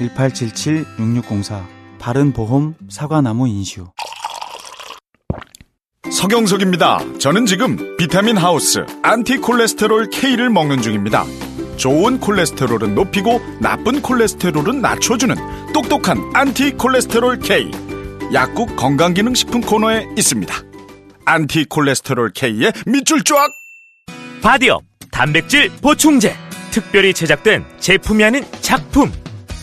1877-6604 바른보험 사과나무 인슈 서경석입니다. 저는 지금 비타민 하우스 안티콜레스테롤 K를 먹는 중입니다. 좋은 콜레스테롤은 높이고 나쁜 콜레스테롤은 낮춰주는 똑똑한 안티콜레스테롤 K. 약국 건강기능식품 코너에 있습니다. 안티콜레스테롤 K의 밑줄 쫙! 바디업 단백질 보충제 특별히 제작된 제품이 아닌 작품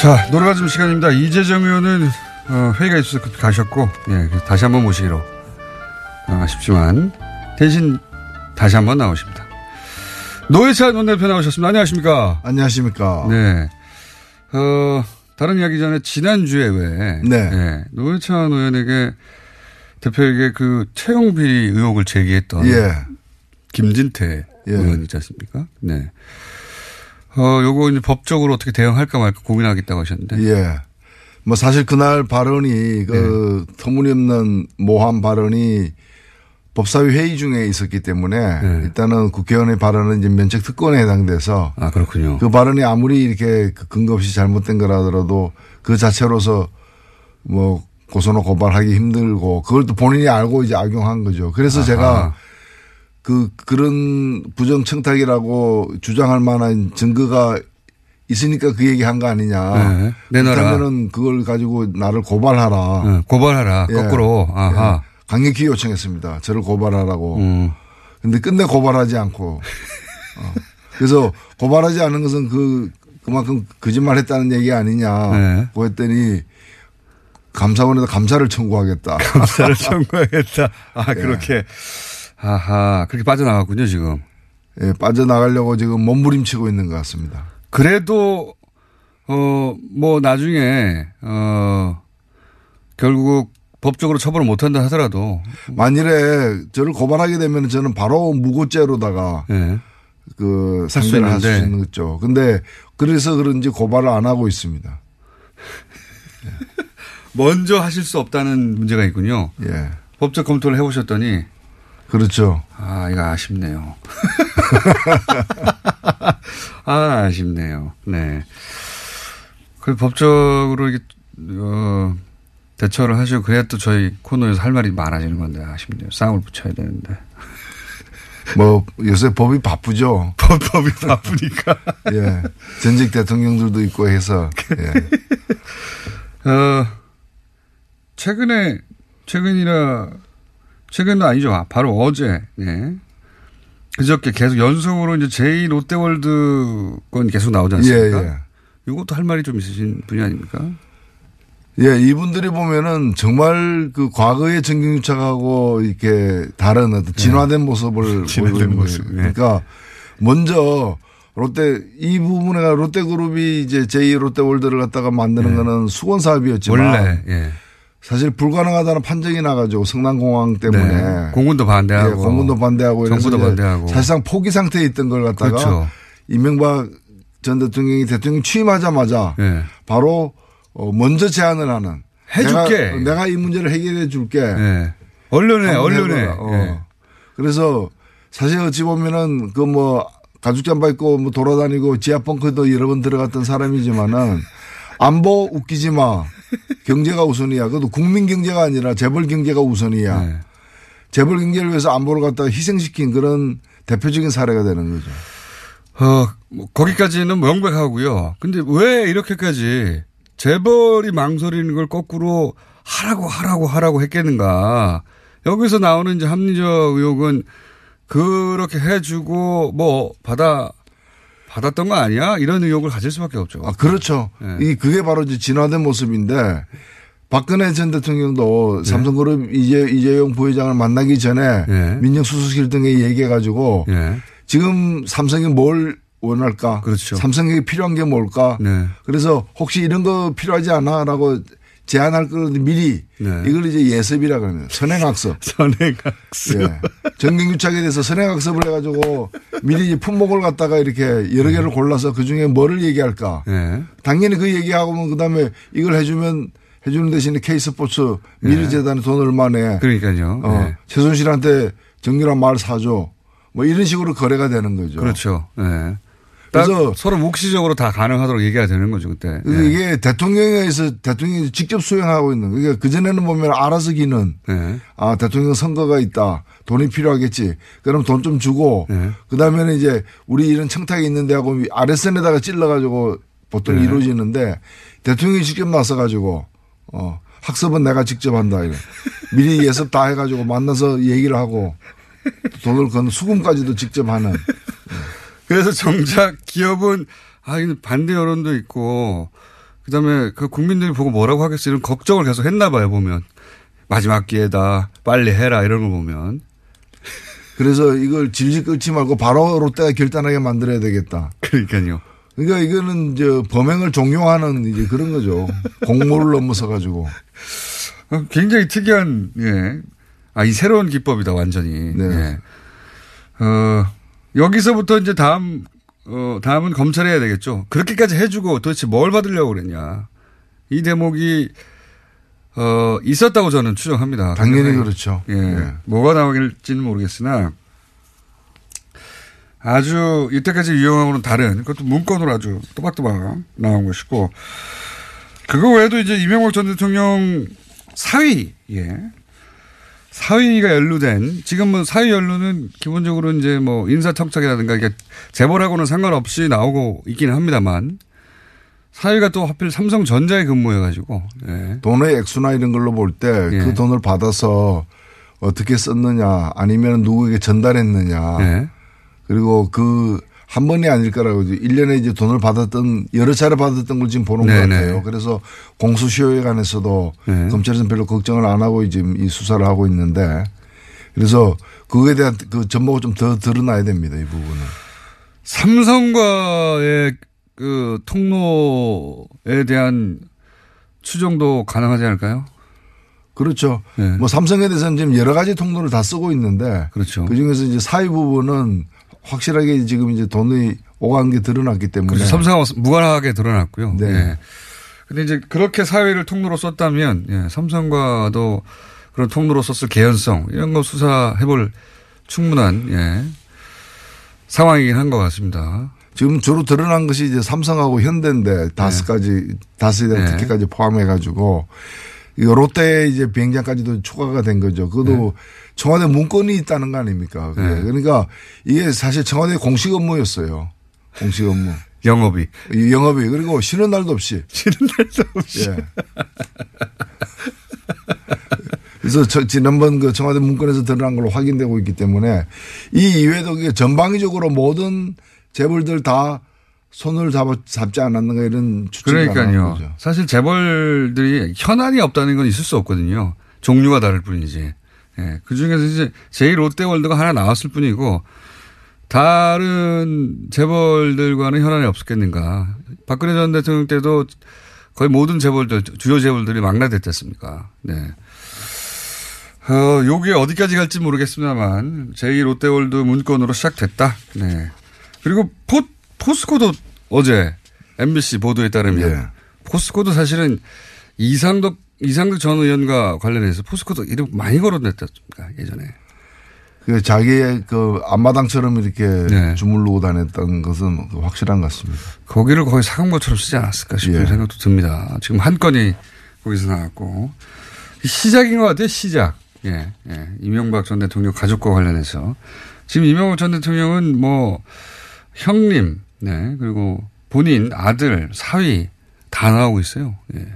자, 노래가 좀 시간입니다. 이재정 의원은 어, 회의가 있어서 가셨고, 예, 다시 한번 모시기로 어, 아쉽지만 대신 다시 한번 나오십니다. 노회찬 원내대표 나오셨습니다. 안녕하십니까? 안녕하십니까? 네. 어, 다른 이야기 전에 지난주에 왜 네. 예, 노회찬 의원에게 대표에게 그 채용 비리 의혹을 제기했던 예. 김진태 예. 의원 있지 않습니까? 네. 어, 요거 이제 법적으로 어떻게 대응할까 말까 고민하겠다고 하셨는데. 예. 뭐 사실 그날 발언이 그 네. 터무니없는 모함 발언이 법사위 회의 중에 있었기 때문에 네. 일단은 국회의원의 발언은 이제 면책 특권에 해당돼서 아, 그렇군요. 그 발언이 아무리 이렇게 그 근거 없이 잘못된 거라더라도 그 자체로서 뭐 고소나 고발하기 힘들고 그걸 또 본인이 알고 이제 악용한 거죠. 그래서 아하. 제가 그 그런 부정 청탁이라고 주장할 만한 증거가 있으니까 그 얘기 한 거 아니냐. 네. 내놔라. 그렇다면은 그걸 가지고 나를 고발하라. 어, 고발하라. 예. 거꾸로. 아하. 예. 강력히 요청했습니다. 저를 고발하라고. 음. 근데 끝내 고발하지 않고. 어. 그래서 고발하지 않은 것은 그 그만큼 거짓말 했다는 얘기 아니냐. 네. 고 했더니 감사원에다 감사를 청구하겠다. 감사를 청구하겠다. 아, 예. 그렇게. 아하. 그렇게 빠져나갔군요, 지금. 예, 빠져나가려고 지금 몸부림치고 있는 것 같습니다. 그래도, 어, 뭐, 나중에, 어, 결국 법적으로 처벌을 못한다 하더라도. 만일에 저를 고발하게 되면 저는 바로 무고죄로다가 예. 그 상대를 할 수. 있는 거죠. 근데 그래서 그런지 고발을 안 하고 있습니다. 먼저 하실 수 없다는 문제가 있군요. 예. 법적 검토를 해보셨더니. 그렇죠. 아, 이거 아쉽네요. 아, 아쉽네요. 네. 그 법적으로 이게, 어, 대처를 하시고 그래야 또 저희 코너에서 할 말이 많아지는 건데 아쉽네요. 쌍을 붙여야 되는데. 뭐 요새 법이 바쁘죠. 법, 법이 바쁘니까. 예. 전직 대통령들도 있고 해서. 예. 어, 최근에, 최근이라, 최근은 아니죠. 아, 바로 어제, 네. 그저께 계속 연속으로 이제 제2 롯데월드 건 계속 나오지 않습니까? 예, 예. 이것도 할 말이 좀 있으신 분이 아닙니까? 예, 이분들이 보면은 정말 그 과거의 정경유착하고 이렇게 다른 어떤 진화된 모습을 보이고 예. 진화된 있는 모습, 거예요. 예. 그러니까 먼저 롯데 이 부분에 롯데그룹이 이제 제2 롯데월드를 갖다가 만드는 거는 수건 사업이었지만 예. 원래, 예. 사실 불가능하다는 판정이 나가지고 성남공항 때문에 네. 공군도 반대하고. 예, 공군도 반대하고 정부도 반대하고. 사실상 포기 상태에 있던 걸 갖다가 그렇죠. 이명박 전 대통령이 대통령 취임하자마자 예. 바로 어, 먼저 제안을 하는 해줄게. 내가, 내가 이 문제를 해결해 줄게. 예. 언론에, 언론에. 어. 예. 그래서 사실 어찌 보면은 그 뭐 가죽 잠바 입고 뭐 돌아다니고 지하 벙커도 여러 번 들어갔던 사람이지만은 안보 웃기지 마. 경제가 우선이야. 그것도 국민 경제가 아니라 재벌 경제가 우선이야. 네. 재벌 경제를 위해서 안보를 갖다가 희생시킨 그런 대표적인 사례가 되는 거죠. 어, 뭐 거기까지는 명백하고요. 근데 왜 이렇게까지 재벌이 망설이는 걸 거꾸로 하라고 하라고 하라고 했겠는가. 여기서 나오는 이제 합리적 의혹은 그렇게 해주고 뭐 받아 받았던 거 아니야? 이런 의혹을 가질 수밖에 없죠. 아, 그렇죠. 네. 이 그게 바로 이제 진화된 모습인데 박근혜 전 대통령도 네. 삼성그룹 이재, 이재용 부회장을 만나기 전에 네. 민정수석실 등에 얘기해 가지고 예. 지금 삼성이 뭘 원할까? 그렇죠. 삼성에게 필요한 게 뭘까? 네. 그래서 혹시 이런 거 필요하지 않아? 라고 제안할 걸 미리 네. 이걸 이제 예습이라 그러면 선행학습. 선행학습. 예. 정경유착에 대해서 선행학습을 해가지고 미리 품목을 갖다가 이렇게 여러 개를 골라서 그 중에 뭐를 얘기할까? 예. 당연히 그 얘기하고 그 다음에 이걸 해주면 해주는 대신에 K스포츠 미르재단에 돈 얼마 내. 그러니까요. 어, 예. 최순실한테 정유란 말 사줘. 뭐 이런 식으로 거래가 되는 거죠. 그렇죠. 예. 딱 그래서 서로 묵시적으로 다 가능하도록 얘기가 되는 거죠, 그때. 예. 이게 대통령에서 대통령이 직접 수행하고 있는. 그러니까 그 전에는 보면 알아서 기는 예. 아, 대통령 선거가 있다. 돈이 필요하겠지. 그럼 돈 좀 주고 네. 그 다음에는 이제 우리 이런 청탁이 있는데 하고 아랫선에다가 찔러가지고 보통 네. 이루어지는데 대통령이 직접 나서가지고 어, 학습은 내가 직접 한다. 이래. 미리 예습 다 해가지고 만나서 얘기를 하고 돈을 건 수금까지도 직접 하는. 그래서 정작 기업은 아, 이거 반대 여론도 있고 그다음에 그 국민들이 보고 뭐라고 하겠어 이런 걱정을 계속 했나 봐요, 보면. 마지막 기회다. 빨리 해라 이런 거 보면. 그래서 이걸 질질 끌지 말고 바로 롯데가 결단하게 만들어야 되겠다. 그러니까요. 그러니까 이거는 저 범행을 종용하는 이제 그런 거죠. 공모를 넘어서 가지고. 어, 굉장히 특이한 예. 아, 이 새로운 기법이다, 완전히. 네. 예. 어, 여기서부터 이제 다음 어, 다음은 검찰이 해야 되겠죠. 그렇게까지 해주고 도대체 뭘 받으려고 그랬냐. 이 대목이 어, 있었다고 저는 추정합니다. 당연히 그렇죠. 예. 네. 뭐가 나오길지는 모르겠으나 아주 이때까지 유형하고는 다른 그것도 문건으로 아주 또박또박 나온 것이고 그거 외에도 이제 이명박 전 대통령 사위, 예. 사위가 연루된 지금은 사위 연루는 기본적으로 이제 뭐 인사청탁이라든가 이게 재벌하고는 상관없이 나오고 있기는 합니다만 사위가 또 하필 삼성전자에 근무해가지고 예. 돈의 액수나 이런 걸로 볼 때그 예. 돈을 받아서 어떻게 썼느냐 아니면 누구에게 전달했느냐 예. 그리고 그 한 번이 아닐 거라고 이제 1년에 이제 돈을 받았던 여러 차례 받았던 걸 지금 보는 것 네네. 같아요. 그래서 공수시효에 관해서도 네. 검찰에서는 별로 걱정을 안 하고 지금 이 수사를 하고 있는데 그래서 그거에 대한 그 전모가 좀더 드러나야 됩니다. 이 부분은. 삼성과의 그 통로에 대한 추정도 가능하지 않을까요? 그렇죠. 네. 뭐 삼성에 대해서는 지금 여러 가지 통로를 다 쓰고 있는데 그렇죠. 그 중에서 이제 사회 부분은 확실하게 지금 이제 돈이 오간 게 드러났기 때문에 그렇죠. 삼성하고 무관하게 드러났고요. 네. 예. 근데 이제 그렇게 사회를 통로로 썼다면 예, 삼성과도 그런 통로로 썼을 개연성 이런 거 수사해볼 충분한 예, 상황이긴 한 것 같습니다. 지금 주로 드러난 것이 이제 삼성하고 현대인데 다스까지 다스에 대한 네. 특혜까지 포함해 가지고 이거 롯데 이제 비행장까지도 추가가 된 거죠. 그것도 청와대 문건이 있다는 거 아닙니까? 네. 그러니까 이게 사실 청와대 공식 업무였어요. 공식 업무. 영업이 이 영업이 그리고 쉬는 날도 없이. 쉬는 날도 없이. 예. 그래서 저 지난번 그 청와대 문건에서 드러난 걸로 확인되고 있기 때문에 이 이외에도 전방위적으로 모든 재벌들 다 손을 잡아, 잡지 않았는가 이런 추측이 그러니까요. 거죠. 사실 재벌들이 현안이 없다는 건 있을 수 없거든요. 종류가 다를 뿐이지. 예. 그 중에서 이제 제일 롯데월드가 하나 나왔을 뿐이고 다른 재벌들과는 현안이 없었겠는가. 박근혜 전 대통령 때도 거의 모든 재벌들, 주요 재벌들이 망라됐지 않습니까? 네. 어, 요게 어디까지 갈지 모르겠습니다만 제2 롯데월드 문건으로 시작됐다. 네. 그리고 곧 포스코도 어제 MBC 보도에 따르면 예. 포스코도 사실은 이상덕 이상덕 전 의원과 관련해서 포스코도 이름 많이 거론했답니다 예전에. 그 자기의 그 앞마당처럼 이렇게 네. 주물르고 다녔던 것은 확실한 것 같습니다. 거기를 거의 사금고처럼 쓰지 않았을까 싶은 예. 생각도 듭니다. 지금 한 건이 거기서 나왔고 시작인 것 같아요. 시작. 예, 예. 이명박 전 대통령 가족과 관련해서 지금 이명박 전 대통령은 뭐 형님, 네 그리고 본인 아들, 사위 다 나오고 있어요. 예.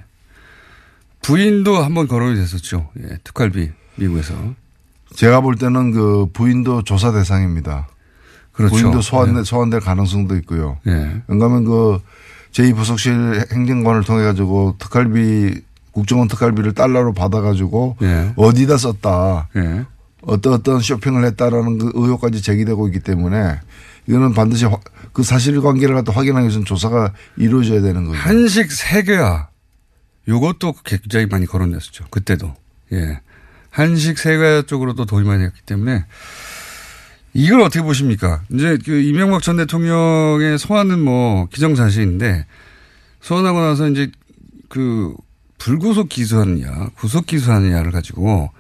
부인도 한번 거론이 됐었죠. 예, 특활비 미국에서. 제가 볼 때는 그 부인도 조사 대상입니다. 그렇죠. 부인도 소환, 예. 소환될 가능성도 있고요. 예. 왜냐하면 그 제2부속실 행정관을 통해 가지고 특활비 국정원 특활비를 달러로 받아가지고 예. 어디다 썼다. 예. 어떤 어떤 쇼핑을 했다라는 그 의혹까지 제기되고 있기 때문에 이거는 반드시 화- 그 사실관계를 갖다 확인하기 위해서는 조사가 이루어져야 되는 거죠. 한식 세계화 요것도 굉장히 많이 거론됐었죠. 그때도. 예. 한식 세계화 쪽으로도 도움이 많이 됐기 때문에 이걸 어떻게 보십니까? 이제 그 이명박 전 대통령의 소환은 뭐 기정사실인데 소환하고 나서 이제 그 불구속 기소하느냐, 구속 기소하느냐를 가지고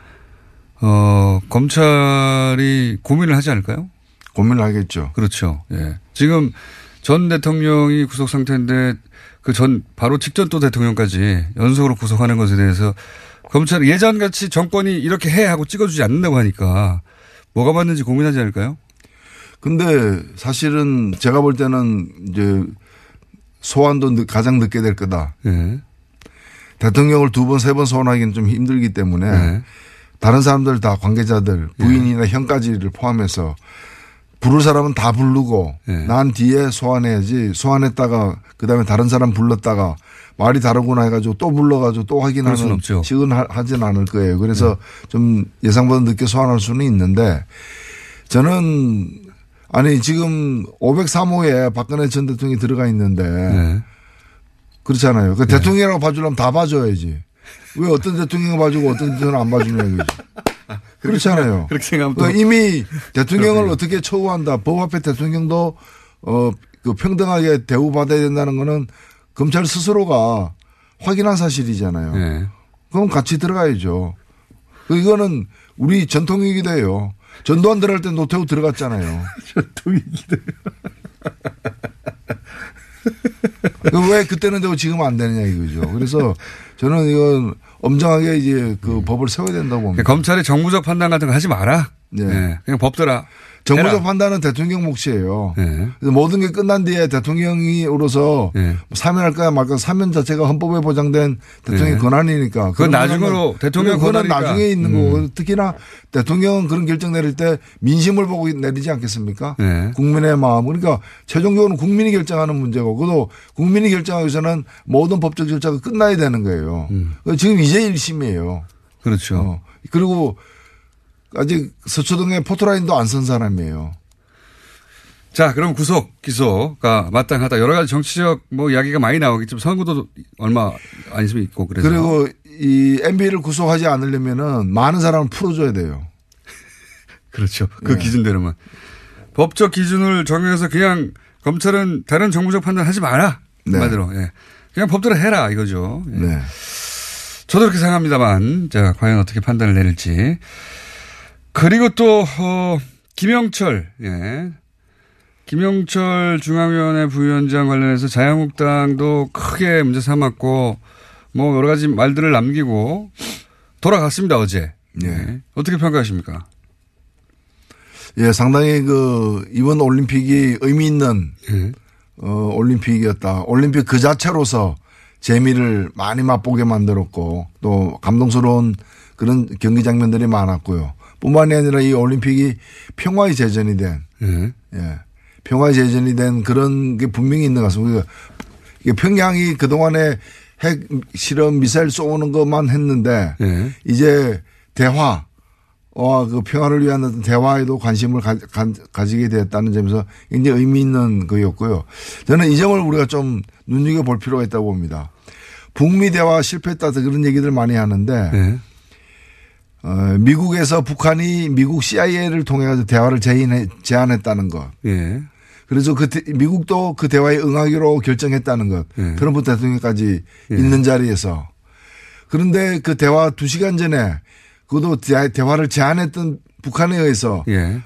어 검찰이 고민을 하지 않을까요? 고민을 하겠죠. 그렇죠. 예. 지금 전 대통령이 구속 상태인데 그 전 바로 직전 또 대통령까지 연속으로 구속하는 것에 대해서 검찰 예전 같이 정권이 이렇게 해 하고 찍어주지 않는다고 하니까 뭐가 맞는지 고민하지 않을까요? 근데 사실은 제가 볼 때는 이제 소환도 늦- 가장 늦게 될 거다. 예. 대통령을 두 번, 세 번 소환하기는 좀 힘들기 때문에 네. 다른 사람들 다 관계자들 부인이나 형까지를 포함해서 부를 사람은 다 부르고 네. 난 뒤에 소환해야지 소환했다가 그다음에 다른 사람 불렀다가 말이 다르구나 해가지고 또 불러가지고 또 확인하는. 네. 식은 하- 하진 않을 거예요. 그래서 좀 예상보다 늦게 소환할 수는 있는데 저는 아니 지금 503호에 박근혜 전 대통령이 들어가 있는데 네. 그렇잖아요. 그 대통령이라고 봐주려면 다 봐줘야지. 왜 어떤 대통령 봐주고 어떤 대통령 안 봐주냐 이거지. 그렇잖아요. 그렇게 생각하면 또 그러니까 이미 대통령을 어떻게 처우한다. 법 앞에 대통령도 어, 그 평등하게 대우받아야 된다는 거는 검찰 스스로가 확인한 사실이잖아요. 네. 그럼 같이 들어가야죠. 그 이거는 우리 전통이기도 해요. 전두환 들어갈 때 노태우 들어갔잖아요. 전통이기도 해요. 왜 그때는 되고 지금 안 되느냐 이거죠. 그래서 저는 이건 엄정하게 이제 그 법을 세워야 된다고 봅니다. 검찰이 정무적 판단 같은 거 하지 마라. 네. 네. 그냥 법대로. 정무적 해라. 판단은 대통령 몫이에요. 네. 모든 게 끝난 뒤에 대통령이로서 네. 사면할 거야 말까 사면 자체가 헌법에 보장된 대통령의 네. 권한이니까. 그건 나중으로 대통령 권한이니까. 나중에 있는 음. 거고 특히나 대통령은 그런 결정 내릴 때 민심을 보고 내리지 않겠습니까? 네. 국민의 마음. 그러니까 최종적으로 국민이 결정하는 문제고 그도 국민이 결정하기 위해서는 모든 법적 절차가 끝나야 되는 거예요. 음. 지금 이제 1심이에요. 그렇죠. 어. 그리고 아직 서초동에 포토라인도 안 선 사람이에요. 자, 그럼 구속, 기소가 마땅하다. 여러 가지 정치적 뭐 이야기가 많이 나오겠지만 선거도 얼마 안 있으면 있고 그래서. 그리고 이 MB를 구속하지 않으려면은 많은 사람을 풀어줘야 돼요. 그렇죠. 그 예. 기준대로만. 법적 기준을 정해서 그냥 검찰은 다른 정부적 판단 하지 마라. 네. 한마디로. 예. 그냥 법대로 해라 이거죠. 예. 네. 저도 그렇게 생각합니다만, 자, 과연 어떻게 판단을 내릴지. 그리고 또, 어, 김영철, 예. 김영철 중앙위원회 부위원장 관련해서 자유한국당도 크게 문제 삼았고, 뭐 여러 가지 말들을 남기고 돌아갔습니다, 어제. 예. 어떻게 평가하십니까? 예, 상당히 그 이번 올림픽이 의미 있는 예. 어, 올림픽이었다. 올림픽 그 자체로서 재미를 많이 맛보게 만들었고 또 감동스러운 그런 경기 장면들이 많았고요. 뿐만이 아니라 이 올림픽이 평화의 재전이 된 예. 예. 평화의 재전이 된 그런 게 분명히 있는 것 같습니다. 이게 평양이 그동안에 핵 실험 미사일 쏘는 것만 했는데 예. 이제 대화 와, 그 평화를 위한 어떤 대화에도 관심을 가, 지게 되었다는 점에서 굉장히 의미 있는 거였고요. 저는 이 점을 우리가 좀 눈여겨볼 필요가 있다고 봅니다. 북미 대화 실패했다 그런 얘기들 많이 하는데 예. 어, 미국에서 북한이 미국 CIA를 통해 가지고 대화를 제인해, 제안했다는 것. 예. 그래서 그 대- 미국도 그 대화에 응하기로 결정했다는 것. 예. 트럼프 대통령까지 예. 있는 자리에서. 그런데 그 대화 두 시간 전에 그것도 대- 대화를 제안했던 북한에 의해서 예.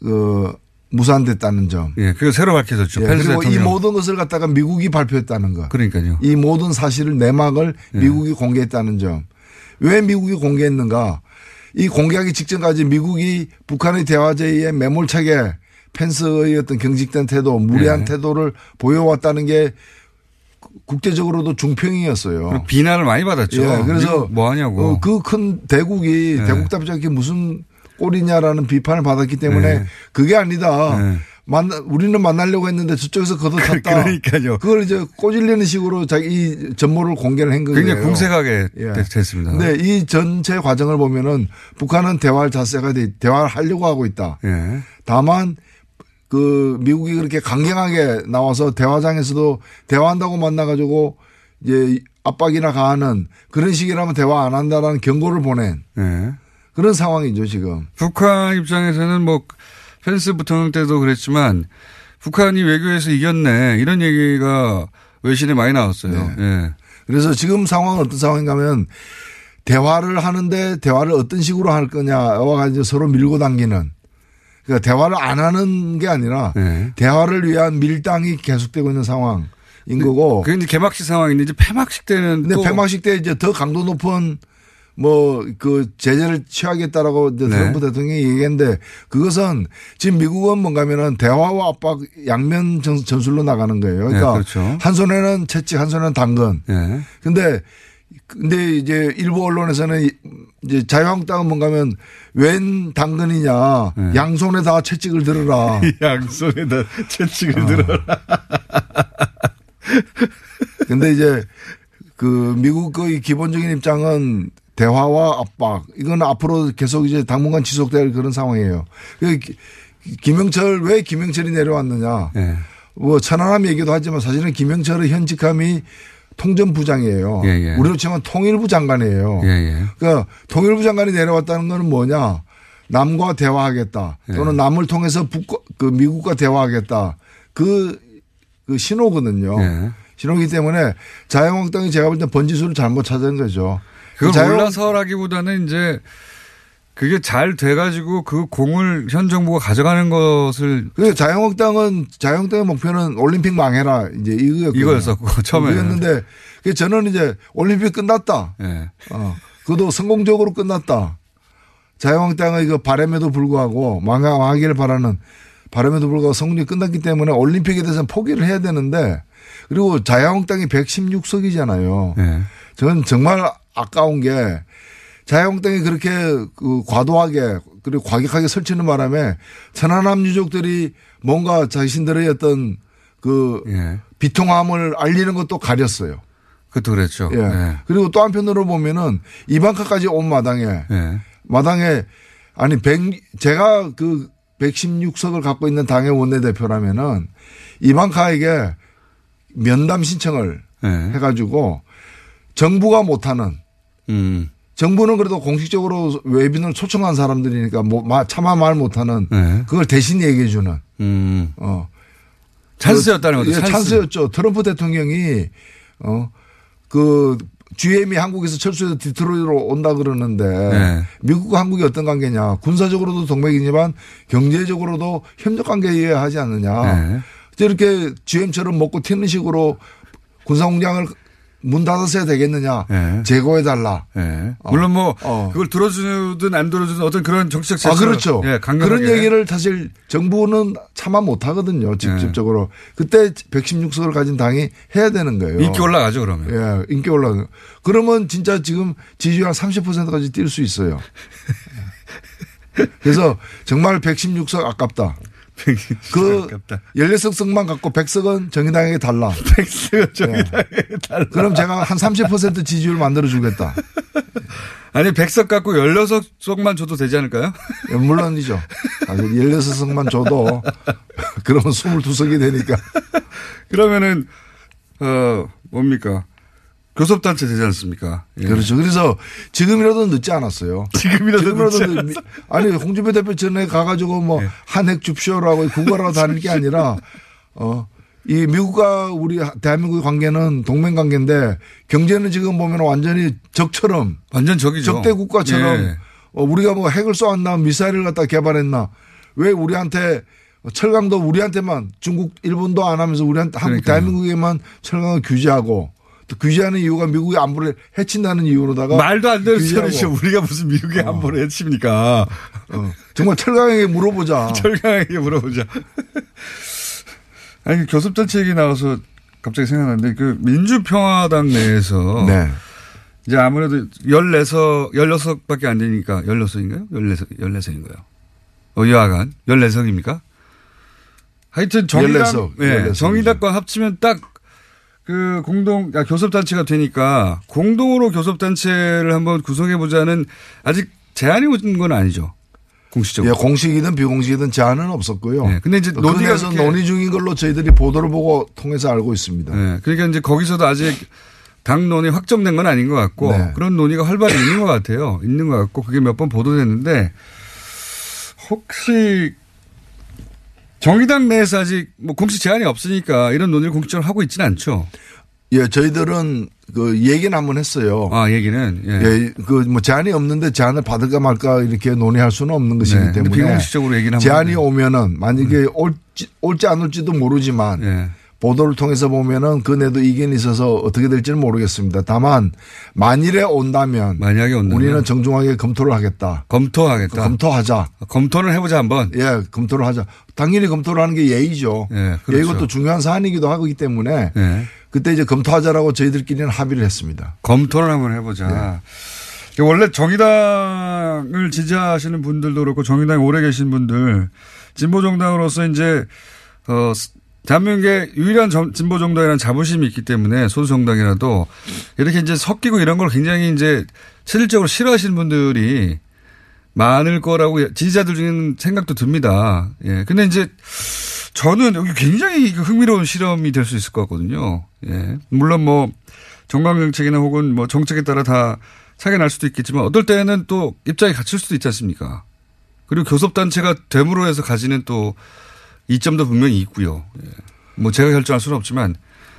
그 무산됐다는 점. 예. 그거 새로 밝혀졌죠. 예, 그리고 이 대통령. 모든 것을 갖다가 미국이 발표했다는 것. 그러니까요. 이 모든 사실을 내막을 예. 미국이 공개했다는 점. 왜 미국이 공개했는가? 이 공개하기 직전까지 미국이 북한의 대화 제의에 매몰차게 펜스의 어떤 경직된 태도, 무례한 예. 태도를 보여왔다는 게 국제적으로도 중평이었어요. 비난을 많이 받았죠. 예, 그래서 뭐 하냐고. 그 큰 대국이 예. 대국답지 않게 무슨 꼴이냐라는 비판을 받았기 때문에 예. 그게 아니다. 예. 만나 우리는 만나려고 했는데 저쪽에서 걷어찼다. 그러니까요. 그걸 이제 꼬질리는 식으로 자기 이 전모를 공개를 한 거예요. 굉장히 궁색하게 예. 됐- 됐습니다. 근데 이 전체 과정을 보면은 북한은 대화할 자세가 돼, 대화를 하려고 하고 있다. 예. 다만 그 미국이 그렇게 강경하게 나와서 대화장에서도 대화한다고 만나가지고 이제 압박이나 가하는 그런 식이라면 대화 안 한다라는 경고를 보낸 예. 그런 상황이죠 지금. 북한 입장에서는 뭐 펜스 부통령 때도 그랬지만 북한이 외교에서 이겼네 이런 얘기가 외신에 많이 나왔어요. 네. 예. 그래서 지금 상황은 어떤 상황인가 하면 대화를 하는데 대화를 어떤 식으로 할 거냐와 가지고 서로 밀고 당기는 그러니까 대화를 안 하는 게 아니라 네. 대화를 위한 밀당이 계속되고 있는 상황인 거고. 그게 이제 개막식 상황인데 이제 폐막식 때는 근데 또 폐막식 때 이제 더 강도 높은 뭐 그 제재를 취하겠다라고 네. 트럼프 대통령이 얘기했는데 그것은 지금 미국은 뭔가면은 대화와 압박 양면 전- 전술로 나가는 거예요. 그러니까 네, 그렇죠. 한 손에는 채찍, 한 손에는 당근. 예. 근데 근데 이제 일부 언론에서는 이- 이제 자유한국당은 뭔가면 웬 당근이냐 네. 양손에 다 채찍을 들어라. 양손에 다 채찍을 어. 들어라. 근데 이제 그 미국의 기본적인 입장은 대화와 압박 이건 앞으로 계속 이제 당분간 지속될 그런 상황이에요. 그 기- 김영철 왜 김영철이 내려왔느냐? 예. 뭐 천안함 얘기도 하지만 사실은 김영철의 현직함이 통전부장이에요. 예, 예. 우리로 치면 통일부 장관이에요. 예, 예. 그러니까 통일부 장관이 내려왔다는 거는 뭐냐? 남과 대화하겠다. 또는 예. 남을 통해서 북, 그 미국과 대화하겠다. 그, 그 신호거든요. 예. 신호기 때문에 자유한국당이 제가 볼 때 번지수를 잘못 찾은 거죠. 그걸 자유- 몰라서라기보다는 이제 그게 잘 돼가지고 그 공을 현 정부가 가져가는 것을 그 자유한국당은 자유한국당의 목표는 올림픽 망해라 이제 이거였거든요. 이거였었고, 처음에는. 이거였는데 그 저는 이제 올림픽 끝났다. 예. 어, 그것도 성공적으로 끝났다. 자유한국당의 그 바람에도 불구하고 망하기를 바라는 바람에도 불구하고 성공이 끝났기 때문에 올림픽에 대해서는 포기를 해야 되는데 그리고 자유한국당이 116석이잖아요. 예. 저는 정말 아까운 게 자유한국당이 그렇게 그 과도하게 그리고 과격하게 설치는 바람에 천안함 유족들이 뭔가 자신들의 어떤 그 예. 비통함을 알리는 것도 가렸어요. 그것도 그랬죠. 예. 예. 그리고 또 한편으로 보면은 이방카까지 온 마당에 예. 마당에 아니 백 제가 그 116석을 갖고 있는 당의 원내대표라면은 이방카에게 면담 신청을 예. 해가지고 정부가 못하는 음. 정부는 그래도 공식적으로 외빈을 초청한 사람들이니까 뭐 마- 차마 말 못하는 예. 그걸 대신 얘기해 주는 음. 어 찬스였다는 거죠. 예, 찬스. 찬스였죠. 트럼프 대통령이 어 그 GM이 한국에서 철수해서 디트로이트로 온다 그러는데 네. 미국과 한국이 어떤 관계냐 군사적으로도 동맹이지만 경제적으로도 협력 관계여야 하지 않느냐 네. 이렇게 GM처럼 먹고 튀는 식으로 군산공장을 문 닫았어야 되겠느냐 네. 재고해 달라 예. 물론 뭐 어. 그걸 들어주든 안 들어주든 어떤 그런 정치적 아, 제스처를- 그렇죠. 예. 그런 얘기를 사실 정부는 차마 못 하거든요. 직접적으로. 그때 116석을 가진 당이 해야 되는 거예요. 인기 올라가죠 그러면. 예, 인기 올라가. 그러면 진짜 지금 지지율 한 30%까지 뛸 수 있어요. 그래서 정말 116석 아깝다. 그. 16석만 갖고 100석은 정의당에게 달라. 100석은 정의당에게 달라. 그럼 제가 한 30% 지지율 만들어 주겠다. 아니 100석 갖고 16석만 줘도 되지 않을까요? 예, 물론이죠. 사실 16석만 줘도 그러면 22석이 되니까. 그러면은 어 뭡니까? 교섭단체 되지 않습니까? 예. 그렇죠. 그래서 지금이라도 늦지 않았어요. 지금이라도 늦지 네. 늦 아니 홍준표 대표 전에 가가지고 뭐 한핵 줍쇼라고 국가라고 다닐 게 아니라 어, 이 미국과 우리 대한민국의 관계는 동맹 관계인데 경제는 지금 보면 완전히 적처럼 완전 적이죠. 적대 국가처럼 예. 어, 우리가 뭐 핵을 쏘았나 미사일을 갖다 개발했나 왜 우리한테 철강도 우리한테만 중국 일본도 안 하면서 우리한테 한국 그러니까요. 대한민국에만 철강을 규제하고 또 규제하는 이유가 미국의 안보를 해친다는 이유로다가 말도 안 되는. 소리죠. 우리가 무슨 미국의 안보를 해칩니까? 어, 정말 철강에게 물어보자. 철강에게 물어보자. 아니, 교섭단체 얘기 나와서 갑자기 생각났는데, 그, 민주평화당 내에서. 네. 이제 아무래도 14석, 16밖에 안 되니까, 16석인가요? 14석, 14석인가요? 어, 여하간. 14석입니까? 하여튼 정의당, 14석, 예, 14석 이죠. 정의당과 합치면 딱 그 공동, 아, 교섭단체가 되니까 공동으로 교섭단체를 한번 구성해 보자는 아직 제안이 온 건 아니죠. 공식적으로. 예, 공식이든 비공식이든 제한은 없었고요. 네, 근데 이제 논의가 논의 중인 걸로 저희들이 보도를 보고 통해서 알고 있습니다. 네, 그러니까 이제 거기서도 아직 당론이 확정된 건 아닌 것 같고 네. 그런 논의가 활발히 있는 것 같아요. 있는 것 같고 그게 몇 번 보도됐는데 혹시 정의당 내에서 아직 뭐 공식 제안이 없으니까 이런 논의를 공식적으로 하고 있지는 않죠. 예, 저희들은 그 얘기는 한번 했어요. 아 얘기는 예. 예, 그뭐 제안이 없는데 제안을 받을까 말까 이렇게 논의할 수는 없는 것이기 네, 때문에 비공식적으로 얘기는 하네요. 오면은 만약에 올지 올지 안 올지도 모르지만 예. 보도를 통해서 보면은 그 내도 이견이 있어서 어떻게 될지는 모르겠습니다. 다만 만일에 온다면 만약에 온다면 우리는 정중하게 검토를 하겠다. 검토하겠다. 검토하자. 검토를 해보자 한번. 예, 검토를 하자. 당연히 검토를 하는 게 예의죠. 예, 그렇죠. 예의고 또 중요한 사안이기도 하기 때문에 예. 그때 이제 검토하자라고 저희들끼리는 합의를 했습니다. 검토를 한번 해보자. 네. 원래 정의당을 지지하시는 분들도 그렇고 정의당에 오래 계신 분들 진보 정당으로서 이제 어 대한민국의 유일한 정- 진보 정당이라는 자부심이 있기 때문에 소수 정당이라도 이렇게 이제 섞이고 이런 걸 굉장히 이제 실질적으로 싫어하시는 분들이 많을 거라고 지지자들 중에는 생각도 듭니다. 예. 근데 이제 저는 여기 굉장히 그 흥미로운 실험이 될 수 있을 것 같거든요. 예. 물론 뭐 정강 정책이나 혹은 뭐 정책에 따라 다 차이가 날 수도 있겠지만 어떨 때는 또 입장이 갇힐 수도 있지 않습니까? 그리고 교섭단체가 됨으로 해서 가지는 또 이점도 분명히 있고요. 예. 뭐 제가 결정할 수는 없지만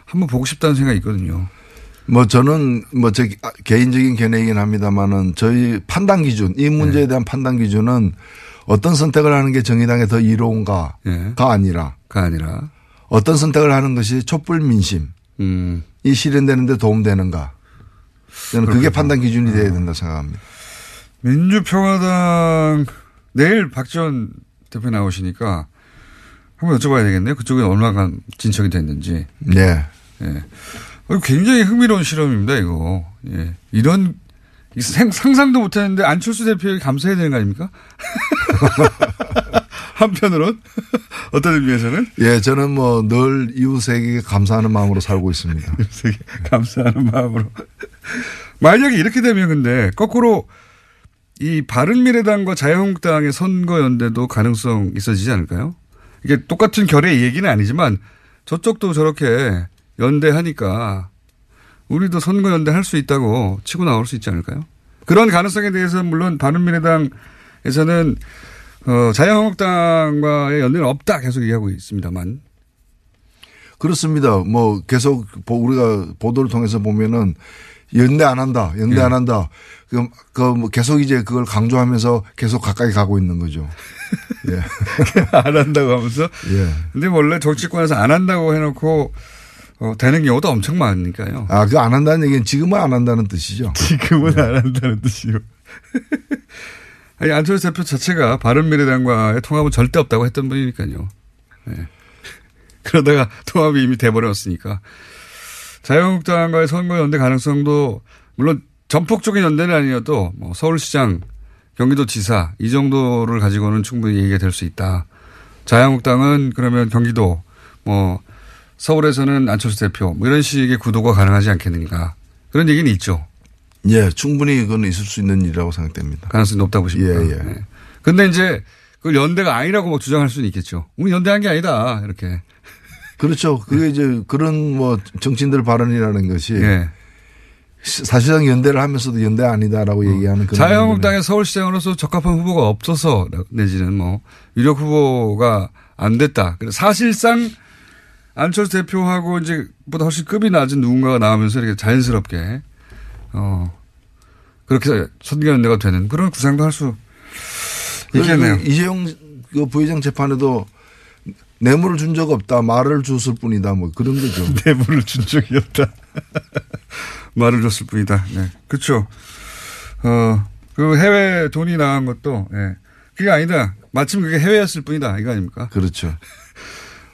한번 보고 싶다는 생각이 있거든요. 뭐 저는 뭐 제 개인적인 견해이긴 합니다만은 저희 판단 기준 이 문제에 네. 대한 판단 기준은 어떤 선택을 하는 게 정의당에 더 이로운가가 예. 아니라 가 아니라 어떤 선택을 하는 것이 촛불 민심이 음. 실현되는데 도움되는가. 저는 그게 판단 기준이 돼야 된다 생각합니다. 민주평화당 내일 박지원 대표 나오시니까 한번 여쭤봐야 되겠네요. 그쪽에 얼마나 진척이 됐는지. 네. 예. 어, 굉장히 흥미로운 실험입니다, 이거. 예. 이런 상상도 못 했는데 안철수 대표에게 감사해야 되는 거 아닙니까? 한편으론 어떤 의미에서는 예, 저는 뭐 늘 이웃에게 감사하는 마음으로 살고 있습니다. 되게 감사하는 마음으로. 만약에 이렇게 되면 근데 거꾸로 이 바른미래당과 자유한국당의 선거 연대도 가능성 있어지지 않을까요? 이게 똑같은 결의 얘기는 아니지만 저쪽도 저렇게 연대하니까 우리도 선거 연대 할 수 있다고 치고 나올 수 있지 않을까요? 그런 가능성에 대해서 물론 바른미래당에서는 어, 자유한국당과의 연대는 없다 계속 얘기하고 있습니다만 그렇습니다. 뭐 계속 보- 우리가 보도를 통해서 보면은 연대 안 한다, 연대 예. 안 한다. 그럼 그뭐 계속 이제 그걸 강조하면서 계속 가까이 가고 있는 거죠. 예. 안 한다고 하면서 예. 근데 원래 정치권에서 안 한다고 해놓고 어, 되는 경우도 엄청 많으니까요. 아, 그 안 한다는 얘기는 지금은 안 한다는 뜻이죠. 지금은 안 한다는 뜻이요. 아니, 안철수 대표 자체가 바른미래당과의 통합은 절대 없다고 했던 분이니까요. 예. 그러다가 통합이 이미 돼버렸으니까. 자유한국당과의 선거 연대 가능성도 물론 전폭적인 연대는 아니어도 뭐 서울시장, 경기도지사 이 정도를 가지고는 충분히 얘기가 될 수 있다. 자유한국당은 그러면 경기도 뭐 서울에서는 안철수 대표 뭐 이런 식의 구도가 가능하지 않겠는가 그런 얘기는 있죠. 예, 충분히 그건 있을 수 있는 일이라고 생각됩니다. 가능성이 높다고 보십니까? 예, 예. 네. 근데 이제 그걸 연대가 아니라고 뭐 주장할 수는 있겠죠. 우리 연대한 게 아니다. 이렇게. 그렇죠. 그게 이제 그런 뭐 정치인들 발언이라는 것이 예. 시- 사실상 연대를 하면서도 연대 아니다라고 얘기하는 그런 자유한국당의 서울시장으로서 적합한 후보가 없어서 내지는 뭐 유력 후보가 안 됐다. 사실상 안철수 대표하고 이제 보다 훨씬 급이 낮은 누군가가 나오면서 이렇게 자연스럽게 어 그렇게 선거연대가 되는 그런 구상도 할 수 있겠네요. 이재용 그 부회장 재판에도 뇌물을 준 적 없다. 말을 줬을 뿐이다. 뭐 그런 거죠. 뇌물을 준 적이 없다. 말을 줬을 뿐이다. 네. 그렇죠. 어, 그 해외 돈이 나간 것도, 예. 그게 아니다. 마침 그게 해외였을 뿐이다. 이거 아닙니까? 그렇죠.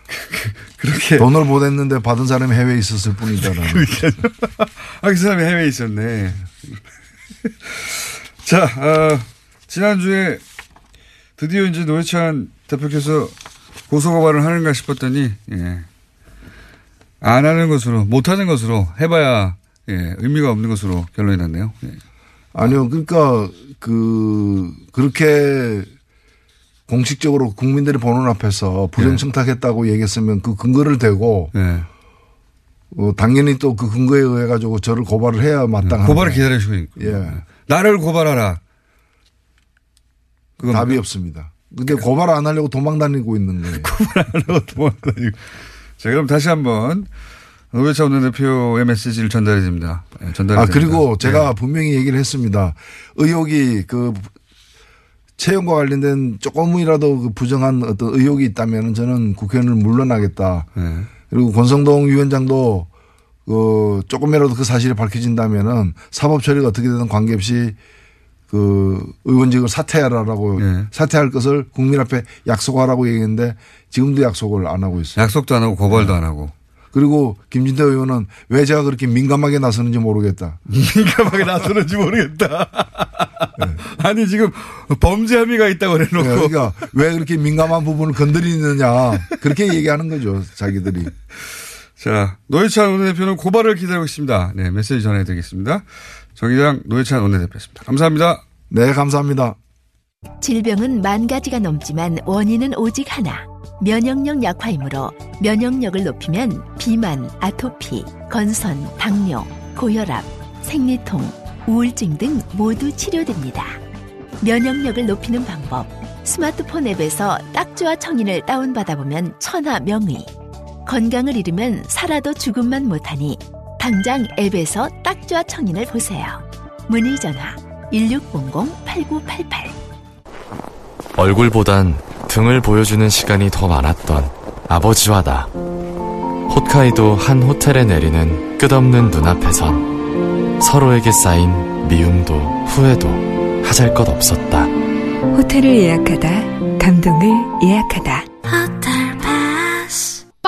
그렇게. 돈을 보냈는데 받은 사람이 해외에 있었을 뿐이다라는. 아, 그 사람이 해외에 있었네. 자, 어, 지난주에 드디어 이제 노회찬 대표께서 고소고발을 하는가 싶었더니, 예. 안 하는 것으로, 못 하는 것으로 해봐야, 예, 의미가 없는 것으로 결론이 났네요. 예. 아니요. 그러니까 그 그렇게 공식적으로 국민들이 보는 앞에서 부정청탁했다고 얘기했으면 그 근거를 대고 예. 어, 당연히 또 그 근거에 의해 가지고 저를 고발을 해야 마땅한 고발을 기다리시고. 예. 나를 고발하라. 그건 답이 없습니다. 근데 고발 안 하려고 도망 다니고 있는 거예요. 고발 안 하려고 도망 다니고. 자, 그럼 다시 한번 노회찬 원내대표의 메시지를 전달해 드립니다. 예, 전달해 아, 드립니다. 그리고 제가 예. 분명히 얘기를 했습니다. 의혹이 그 채용과 관련된 조금이라도 그 부정한 어떤 의혹이 있다면 저는 국회의원을 물러나겠다. 예. 그리고 권성동 위원장도 그 조금이라도 그 사실이 밝혀진다면은 사법 처리가 어떻게 되든 관계없이 그 의원직을 사퇴하라라고 예. 사퇴할 것을 국민 앞에 약속하라고 얘기했는데 지금도 약속을 안 하고 있어요. 약속도 안 하고 고발도 안 하고. 그리고 김진태 의원은 왜 제가 그렇게 민감하게 나서는지 모르겠다. 민감하게 나서는지 모르겠다. 아니 지금 범죄 혐의가 있다고 네, 그래놓고 그러니까 왜 그렇게 민감한 부분을 건드리느냐 그렇게 얘기하는 거죠 자기들이. 자 노회찬 원내대표는 고발을 기다리고 있습니다. 네 메시지 전해드리겠습니다. 정의당 노회찬 원내대표였습니다. 감사합니다. 네 감사합니다. 질병은 만 가지가 넘지만 원인은 오직 하나. 면역력 약화이므로 면역력을 높이면 비만, 아토피, 건선, 당뇨, 고혈압, 생리통, 우울증 등 모두 치료됩니다. 면역력을 높이는 방법. 스마트폰 앱에서 딱지와 청인을 다운받아 보면 천하 명의. 건강을 잃으면 살아도 죽음만 못하니 당장 앱에서 딱지와 청인을 보세요. 문의 전화 1600-8988 얼굴보단 등을 보여주는 시간이 더 많았던 아버지와 나. 홋카이도 한 호텔에 내리는 끝없는 눈앞에선 서로에게 쌓인 미움도 후회도 하잘 것 없었다. 호텔을 예약하다, 감동을 예약하다. 오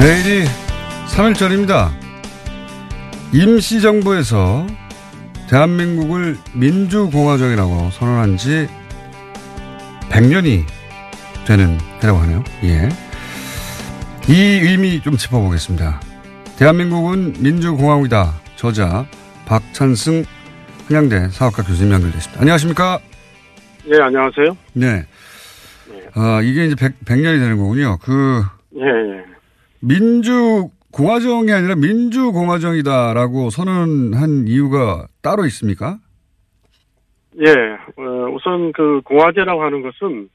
내일이 3일절입니다. 임시정부에서 대한민국을 민주공화정이라고 선언한 지 100년이 되는 해라고 하네요. 예. 이 의미 좀 짚어보겠습니다. 대한민국은 민주공화국이다. 저자 박찬승 한양대 사학과 교수님 연결됐습니다. 안녕하십니까? 예, 안녕하세요. 네. 아, 이게 이제 100, 100 년이 되는 거군요. 그, 예, 예. 민주 공화정이 아니라 민주 공화정이다라고 선언한 이유가 따로 있습니까? 예, 어, 우선 그 공화제라고 하는 것은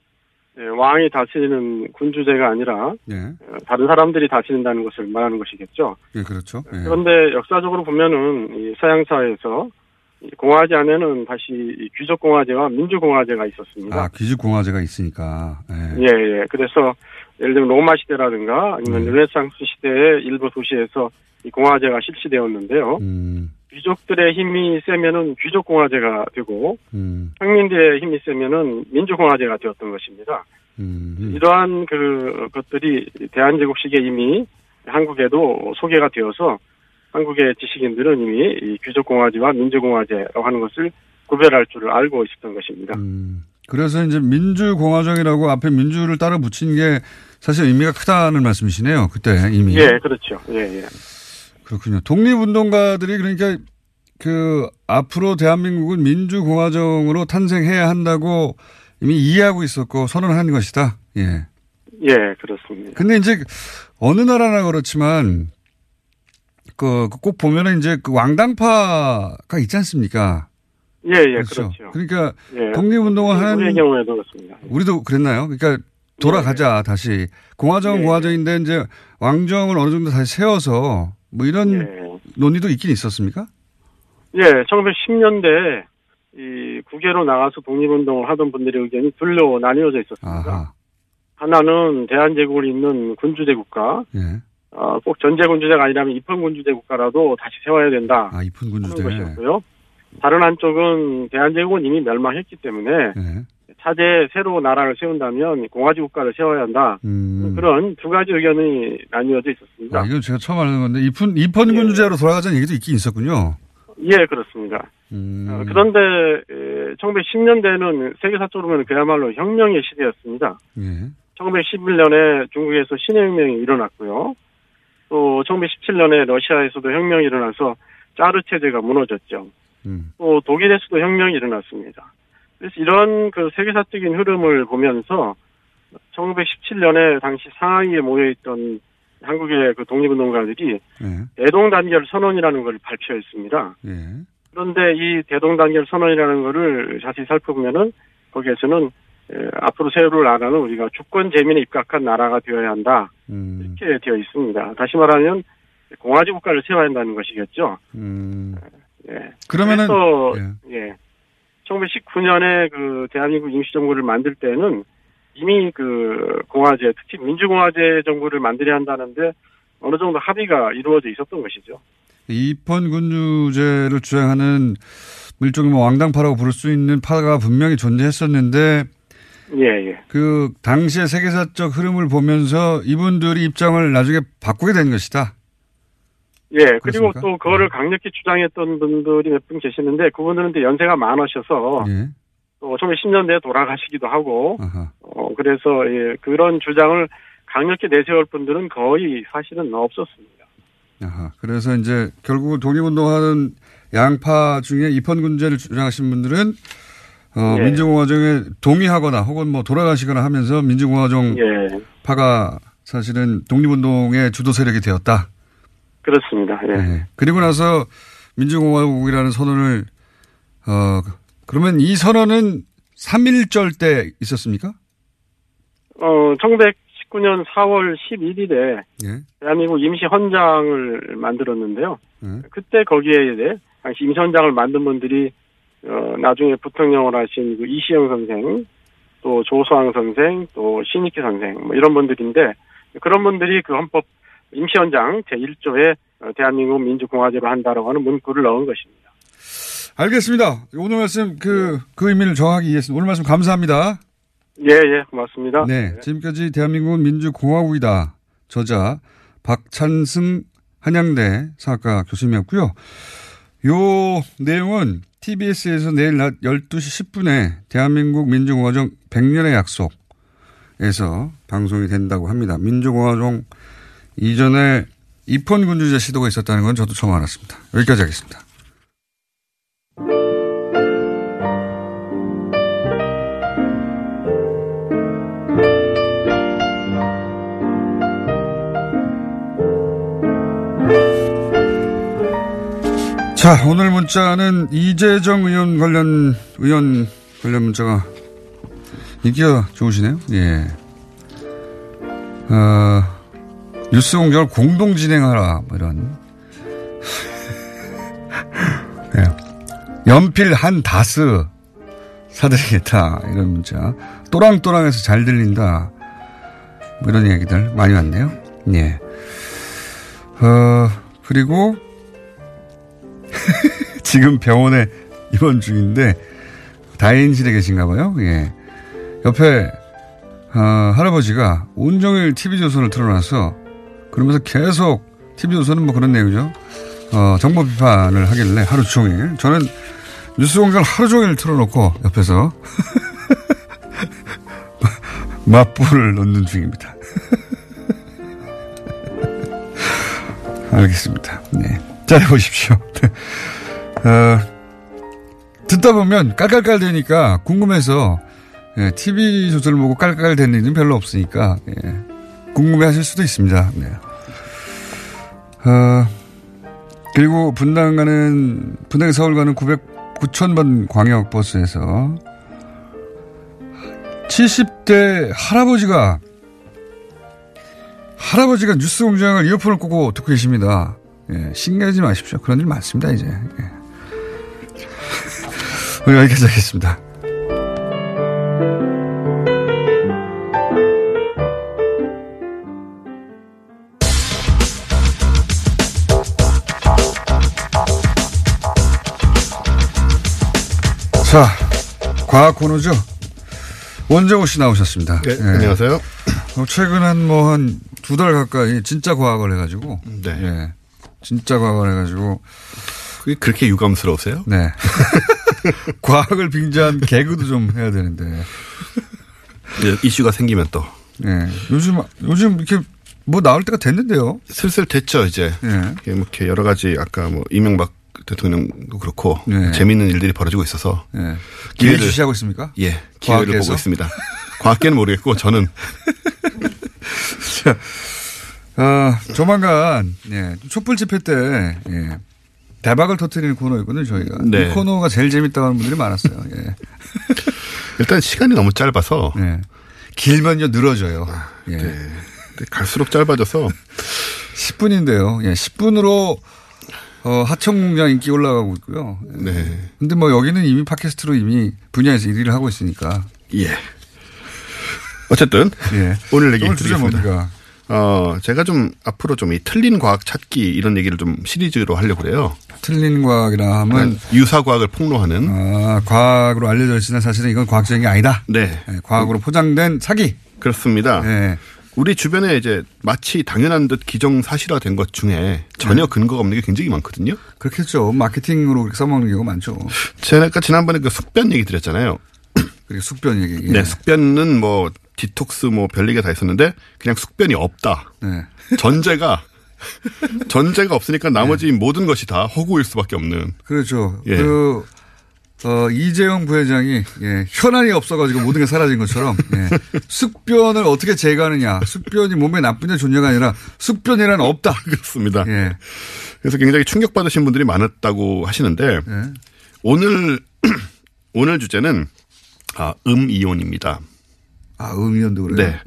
예, 왕이 다스리는 군주제가 아니라 예. 어, 다른 사람들이 다스린다는 것을 말하는 것이겠죠. 예, 그렇죠. 예. 그런데 역사적으로 보면은 이 서양 사회에서 이 공화제 안에는 다시 이 귀족 공화제와 민주 공화제가 있었습니다. 아, 귀족 공화제가 있으니까. 예. 예, 예. 그래서 예를 들면 로마 시대라든가 아니면 네. 르네상스 시대의 일부 도시에서 이 공화제가 실시되었는데요. 음, 귀족들의 힘이 세면은 귀족공화제가 되고 음, 평민들의 힘이 세면은 민주공화제가 되었던 것입니다. 음, 이러한 그 것들이 대한제국식에 이미 한국에도 소개가 되어서 한국의 지식인들은 이미 이 귀족공화제와 민주공화제라고 하는 것을 구별할 줄을 알고 있었던 것입니다. 음. 그래서 이제 민주공화정이라고 앞에 민주를 따라 붙인 게 사실 의미가 크다는 말씀이시네요. 그때 이미. 예, 그렇죠. 예, 예. 그렇군요. 독립운동가들이 그러니까 그 앞으로 대한민국은 민주공화정으로 탄생해야 한다고 이미 이해하고 있었고 선언한 것이다. 예. 예, 그렇습니다. 근데 이제 어느 나라나 그렇지만 그 꼭 보면은 이제 그 왕당파가 있지 않습니까? 예, 예, 그렇죠. 그렇죠. 그러니까 예. 독립운동을 하는 우리의 경우에도 그렇습니다. 우리도 그랬나요? 그러니까 돌아가자 다시 공화정은 예. 공화정인데 이제 왕정을 어느 정도 다시 세워서 뭐 이런 예. 논의도 있긴 있었습니까? 예, 1910년대 이 국외로 나가서 독립운동을 하던 분들의 의견이 둘로 나뉘어져 있었습니다. 아하. 하나는 대한제국을 잇는 군주제 국가, 예. 어, 꼭 전제군주제가 아니라면 입헌군주제 국가라도 다시 세워야 된다. 아, 입헌 하는 군주제. 것이었고요. 다른 한쪽은 대한제국은 이미 멸망했기 때문에 예. 차제 새로 나라를 세운다면 공화제 국가를 세워야 한다. 음. 그런 두 가지 의견이 나뉘어져 있었습니다. 아, 이건 제가 처음 아는 건데 입헌 입헌 군주제로 돌아가자는 얘기도 있긴 있었군요. 예, 그렇습니다. 음. 어, 그런데 1910년대는 세계사적으로 보면 그야말로 혁명의 시대였습니다. 예. 1911년에 중국에서 신혁명이 일어났고요. 또 1917년에 러시아에서도 혁명이 일어나서 짜르 체제가 무너졌죠. 음. 또 독일에서도 혁명이 일어났습니다. 그래서 이런 그 세계사적인 흐름을 보면서 1917년에 당시 상하이에 모여있던 한국의 그 독립운동가들이 예. 대동단결 선언이라는 걸 발표했습니다. 예. 그런데 이 대동단결 선언이라는 거를 자세히 살펴보면은 거기에서는 에, 앞으로 세울 나라는 우리가 주권 재민에 입각한 나라가 되어야 한다 음. 이렇게 되어 있습니다. 다시 말하면 공화제 국가를 세워야 한다는 것이겠죠. 음. 예. 그러면은 그래서 예. 1919년에 그 대한민국 임시정부를 만들 때는 이미 그 공화제, 특히 민주공화제 정부를 만들어야 한다는데 어느 정도 합의가 이루어져 있었던 것이죠. 입헌 군주제를 주장하는 일종의 뭐 왕당파라고 부를 수 있는 파가 분명히 존재했었는데 예, 예. 그 당시의 세계사적 흐름을 보면서 이분들이 입장을 나중에 바꾸게 된 것이다. 예, 그리고 그렇습니까? 또 그거를 강력히 주장했던 분들이 몇 분 계시는데 그분들은 또 연세가 많으셔서 예. 또 1910년대에 돌아가시기도 하고 아하. 어 그래서 예, 그런 주장을 강력히 내세울 분들은 거의 사실은 없었습니다. 아하. 그래서 이제 결국 독립운동하는 양파 중에 입헌 군제를 주장하신 분들은 어, 예. 민주공화정에 동의하거나 혹은 뭐 돌아가시거나 하면서 민주공화정 예, 파가 사실은 독립운동의 주도 세력이 되었다. 그렇습니다. 예. 네. 그리고 나서 민주공화국이라는 선언을 어 그러면 이 선언은 3.1절 때 있었습니까? 어 1919년 4월 11일에 예. 대한민국 임시 헌장을 만들었는데요. 예. 그때 거기에 이제 당시 임시 헌장을 만든 분들이 어 나중에 부통령을 하신 그 이시영 선생, 또 조수왕 선생, 또 신익기 선생 뭐 이런 분들인데 그런 분들이 그 헌법 임시헌장 제1조에 어, 대한민국 민주공화제로 한다라고 하는 문구를 넣은 것입니다. 알겠습니다. 오늘 말씀 그, 그 의미를 정확히 이해했습니다. 오늘 말씀 감사합니다. 예, 예, 고맙습니다. 네. 지금까지 대한민국은 민주공화국이다. 저자 박찬승 한양대 사학과 교수님이었고요. 요 내용은 TBS에서 내일 낮 12시 10분에 대한민국 민주공화정 100년의 약속에서 방송이 된다고 합니다. 민주공화정 이전에 입헌 군주제 시도가 있었다는 건 저도 처음 알았습니다. 여기까지 하겠습니다. 자, 오늘 문자는 이재정 의원 관련, 의원 관련 문자가 인기가 좋으시네요. 예. 어, 뉴스 공장을 공동 진행하라, 뭐 이런. 예. 연필 한 다스 사드리겠다. 이런 문자. 또랑또랑해서 잘 들린다. 뭐 이런 얘기들 많이 왔네요. 예. 어, 그리고 지금 병원에 입원 중인데 다인실에 계신가 봐요. 예. 옆에 어, 할아버지가 온종일 TV조선을 틀어놔서 그러면서 계속 TV조선은 뭐 그런 내용이죠. 어, 정보 비판을 하길래 하루 종일 저는 뉴스 공장을 하루 종일 틀어놓고 옆에서 맞불을 넣는 중입니다. 알겠습니다. 네. 잘해보십시오. 어, 듣다 보면 깔깔깔 되니까 궁금해서 예, TV 조절을 보고 깔깔 되는 일은 별로 없으니까 예, 궁금해 하실 수도 있습니다. 네. 어, 그리고 분당 가는, 분당 서울 가는 900, 9,000번 광역 버스에서 70대 할아버지가 할아버지가 뉴스 공장을 이어폰을 꽂고 듣고 계십니다. 예, 신기하지 마십시오. 그런 일 많습니다, 이제. 예. 오늘 여기까지 하겠습니다. 자, 과학 코너죠. 원정우 씨 나오셨습니다. 네, 안녕하세요. 어, 최근 한 뭐 한 두 달 가까이 진짜 과학을 해가지고. 네. 예, 진짜 과학을 해가지고. 그게 그렇게 유감스러우세요? 네. 과학을 빙자한 개그도 좀 해야 되는데. 네, 이슈가 생기면 또. 예. 요즘, 요즘 이렇게 뭐 나올 때가 됐는데요. 슬슬 됐죠, 이제. 예. 이게 뭐 이렇게 여러 가지 아까 뭐 이명박 대통령도 그렇고 네. 재미있는 일들이 벌어지고 있어서 예. 기회 주시하고 있습니까? 예, 기회를 과학계에서? 보고 있습니다. 과학계는 모르겠고 저는 자, 어, 조만간, 예, 촛불 집회 때, 예, 대박을 터뜨리는 코너였거든요, 저희가. 네. 이 코너가 제일 재밌다고 하는 분들이 많았어요, 예. 일단 시간이 너무 짧아서 예. 길면요, 늘어져요. 예. 네. 갈수록 짧아져서 10분인데요. 예, 10분으로 어, 하청공장 인기 올라가고 있고요. 네. 근데 뭐 여기는 이미 팟캐스트로 이미 분야에서 1위를 하고 있으니까. 예. 어쨌든 예. 오늘 얘기 오늘 드리겠습니다. 어, 제가 좀 앞으로 좀 이 틀린 과학 찾기 이런 얘기를 좀 시리즈로 하려고 그래요. 틀린 과학이라 하면 유사 과학을 폭로하는 아, 과학으로 알려져 있으나 사실은 이건 과학적인 게 아니다. 네. 예, 과학으로 포장된 사기. 그렇습니다. 예. 우리 주변에 이제 마치 당연한 듯 기정사실화된 것 중에 전혀 네. 근거가 없는 게 굉장히 많거든요. 그렇겠죠. 마케팅으로 그렇게 써먹는 경우가 많죠. 제가 지난번에 그 숙변 얘기 드렸잖아요. 그리고 숙변 얘기. 예. 네, 숙변은 뭐 디톡스 뭐 별리가 다 있었는데 그냥 숙변이 없다. 네. 전제가 전제가 없으니까 나머지 모든 것이 다 허구일 수밖에 없는. 그렇죠. 예. 그, 어, 이재용 부회장이, 예, 현안이 없어가지고 모든 게 사라진 것처럼, 예, 숙변을 어떻게 제거하느냐. 숙변이 몸에 나쁘냐 좋냐가 아니라 숙변이란 없다. 그렇습니다. 예. 그래서 굉장히 충격받으신 분들이 많았다고 하시는데 예. 오늘 오늘 주제는 아, 음이온입니다. 아, 음이온도 그래요? 네.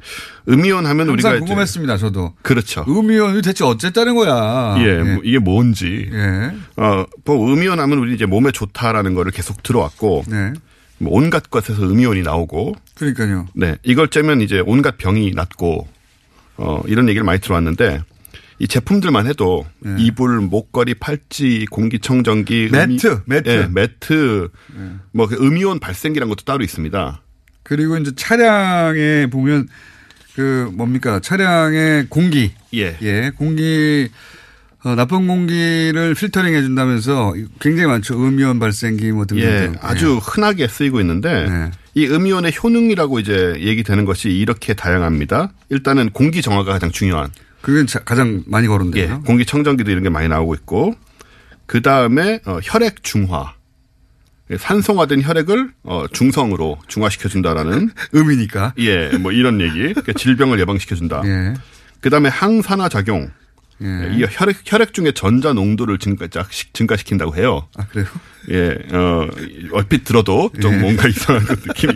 음이온 하면 우리가 궁금했습니다, 저도. 그렇죠. 음이온이 대체 어쨌다는 거야. 예, 뭐 이게 뭔지. 예. 어, 뭐 음이온 하면 우리 이제 몸에 좋다라는 거를 계속 들어왔고 네. 뭐 온갖 것에서 음이온이 나오고 그러니까요. 네. 이걸 째면 이제 온갖 병이 낫고 어, 이런 얘기를 많이 들어왔는데 이 제품들만 해도 이불, 목걸이, 팔찌, 공기청정기, 네. 매트, 매트. 예, 매트, 뭐그 음이온 발생기란 것도 따로 있습니다. 그리고 이제 차량에 보면 그 뭡니까 차량의 공기 예. 공기 어, 나쁜 공기를 필터링 해준다면서 굉장히 많죠 음이온 발생기 뭐 등등 예, 아주 흔하게 쓰이고 있는데 네. 이 음이온의 효능이라고 이제 얘기되는 것이 이렇게 다양합니다. 일단은 공기 정화가 가장 중요한. 그게 자- 가장 많이 거론돼요. 예, 공기 청정기도 이런 게 많이 나오고 있고 그 다음에 어, 혈액 중화. 예, 산성화된 혈액을 어, 중성으로 중화시켜 준다라는 음이니까. 예, 뭐 이런 얘기. 그러니까 질병을 예방시켜 준다. 예. 그 다음에 항산화 작용. 예. 이 혈액 혈액 중에 전자 농도를 증가 증가시킨다고 해요. 아 그래요? 예, 어, 얼핏 들어도 좀 예. 뭔가 이상한 느낌이.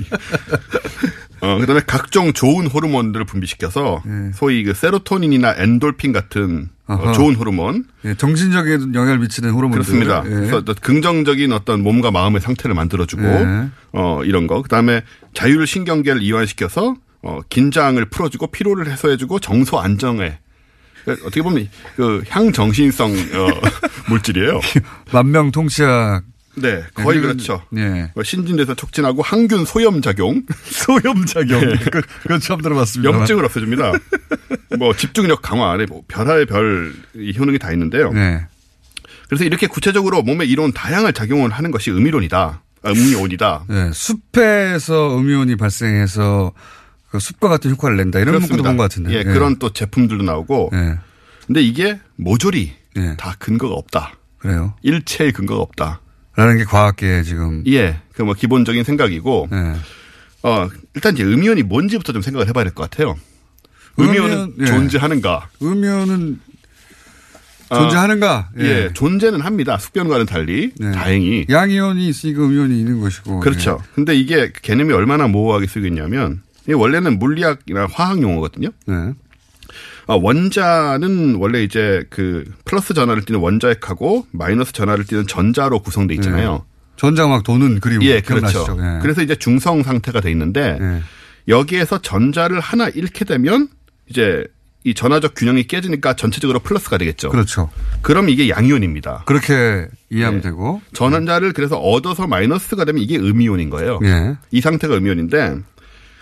어, 그 다음에 각종 좋은 호르몬들을 분비시켜서 예. 소위 그 세로토닌이나 엔돌핀 같은 어, 아하. 좋은 호르몬. 예, 정신적인 영향을 미치는 호르몬들. 그렇습니다. 예. 그래서 긍정적인 어떤 몸과 마음의 상태를 만들어주고 예. 어 이런 거. 그다음에 자율 신경계를 이완시켜서 어 긴장을 풀어주고 피로를 해소해주고 정서 안정에 그러니까 어떻게 보면 그 향정신성 어, 물질이에요. 만명통치약. 네, 거의 그리고- 그렇죠. 예. 어, 신진대사 촉진하고 항균 소염 작용. 소염 작용. 그, 그건 처음 들어봤습니다. 염증을 없애줍니다. 뭐 집중력 강화 안에 뭐 별하의 별이 효능이 다 있는데요. 네. 그래서 이렇게 구체적으로 몸에 이런 다양한 작용을 하는 것이 음이론이다. 아, 음이온이다. 네, 숲에서 음이온이 발생해서 그 숲과 같은 효과를 낸다. 이런 문구도 본 것 같은데. 예, 그런 또 제품들도 나오고. 예. 근데 이게 모조리 예. 다 근거가 없다. 그래요. 일체의 근거가 없다. 라는 게 과학계의 지금. 예, 그 뭐 기본적인 생각이고. 예. 어, 일단 이제 음이온이 뭔지부터 좀 생각을 해봐야 될 것 같아요. 음이온은 음이온, 예. 존재하는가? 음이온은 어, 존재하는가? 예. 존재는 합니다. 숙변과는 달리 다행히. 양이온이 있으니까 음이온이 있는 것이고. 그렇죠. 근데 이게 개념이 얼마나 모호하게 이게 원래는 물리학이나 화학 용어거든요. 네. 아, 원자는 원래 이제 그 플러스 전하를 띠는 원자핵하고 마이너스 전하를 띠는 전자로 구성돼 있잖아요. 전자 막 도는 그림. 예, 기억나시죠? 그렇죠. 예. 그래서 이제 중성 상태가 돼 있는데 여기에서 전자를 하나 잃게 되면 이제 이 전화적 균형이 깨지니까 전체적으로 플러스가 되겠죠. 그렇죠. 그럼 이게 양이온입니다. 그렇게 이해하면 네. 되고. 전환자를 그래서 얻어서 마이너스가 되면 이게 음이온인 거예요. 예. 이 상태가 음이온인데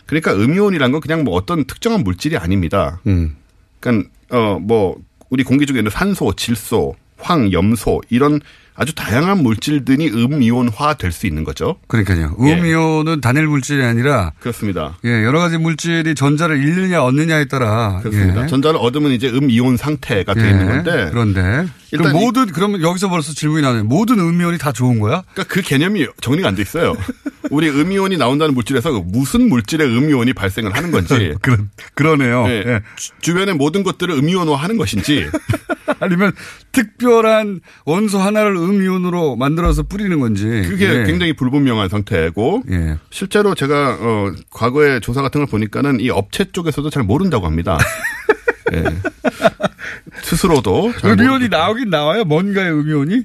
그러니까 음이온이란 건 그냥 뭐 어떤 특정한 물질이 아닙니다. 음. 그러니까 어뭐 우리 공기 중에 있는 산소, 질소, 황, 염소 이런 아주 다양한 물질들이 음이온화 될 수 있는 거죠. 그러니까요. 예. 음이온은 단일 물질이 아니라 그렇습니다. 예, 여러 가지 물질이 전자를 잃느냐 얻느냐에 따라 그렇습니다. 예. 전자를 얻으면 이제 음이온 상태가 되어 예, 있는 건데 그런데 일단 모든 그러면 여기서 벌써 질문이 나네요. 모든 음이온이 다 좋은 거야? 그러니까 그 개념이 정리가 안 돼 있어요. 우리 음이온이 나온다는 물질에서 무슨 물질의 음이온이 발생을 하는 건지. 그러, 그러네요. 예, 예. 주- 주변의 모든 것들을 음이온화 하는 것인지. 아니면 특별한 원소 하나를 음이온으로 만들어서 뿌리는 건지. 그게 예. 굉장히 불분명한 상태고. 예. 실제로 제가, 어, 과거에 조사 같은 걸 보니까는 이 업체 쪽에서도 잘 모른다고 합니다. 예. 스스로도. 잘 음이온이 나오긴 나와요? 뭔가의 음이온이?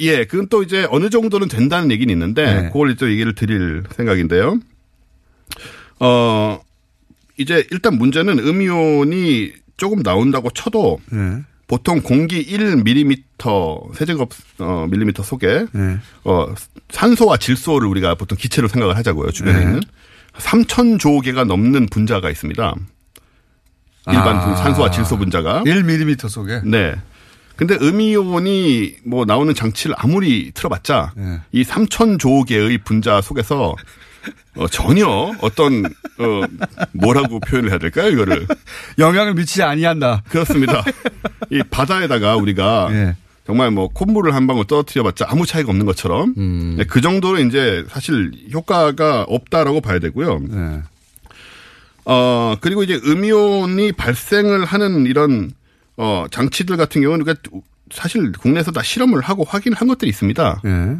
예, 그건 또 이제 어느 정도는 된다는 얘기는 있는데, 네. 그걸 또 얘기를 드릴 생각인데요. 어, 이제 일단 문제는 음이온이 조금 나온다고 쳐도, 네. 보통 공기 1mm 세제곱 어, 밀리미터 속에 네. 어, 산소와 질소를 우리가 보통 기체로 생각을 하자고요. 주변에 네. 있는 3,000조 개가 넘는 분자가 있습니다. 일반 아. 그 산소와 질소 분자가 1mm 속에. 네. 근데 음이온이 뭐 나오는 장치를 아무리 틀어봤자 네. 이 3,000조 개의 분자 속에서 어, 전혀 어떤 어, 뭐라고 표현을 해야 될까요? 이거를 영향을 미치지 아니한다. 그렇습니다. 이 바다에다가 우리가 예. 정말 뭐 콧물을 한 방울 떨어뜨려봤자 아무 차이가 없는 것처럼 음. 네, 그 정도로 이제 사실 효과가 없다라고 봐야 되고요. 네. 어 그리고 이제 음이온이 발생을 하는 이런 어 장치들 같은 경우는 그러니까 사실 국내에서 다 실험을 하고 확인을 한 것들이 있습니다. 예.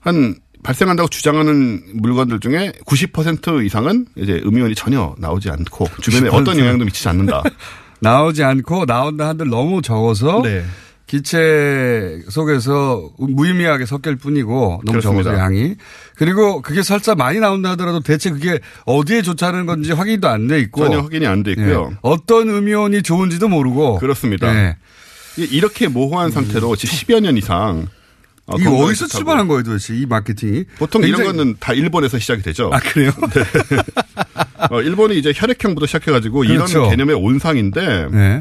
한 발생한다고 주장하는 물건들 중에 90% 이상은 이제 음이온이 전혀 나오지 않고 주변에 90%? 어떤 영향도 미치지 않는다. 나오지 않고 나온다 한들 너무 적어서 네. 기체 속에서 무의미하게 섞일 뿐이고 너무. 적어서 양이 그리고 그게 설사 많이 나온다 하더라도 대체 그게 어디에 좋다는 건지 확인도 안 돼 있고 전혀 확인이 안 돼 있고요. 예. 어떤 음이온이 좋은지도 모르고 그렇습니다. 예. 이렇게 모호한 상태로 지금 10여 년 이상 어, 건강에 어디서 좋다고. 출발한 거예요 도대체 이 마케팅이 보통 이런 굉장히- 거는 다 일본에서 시작이 되죠. 아 그래요? 어, 일본이 이제 혈액형부터 시작해가지고 그렇죠. 이런 개념의 온상인데 네.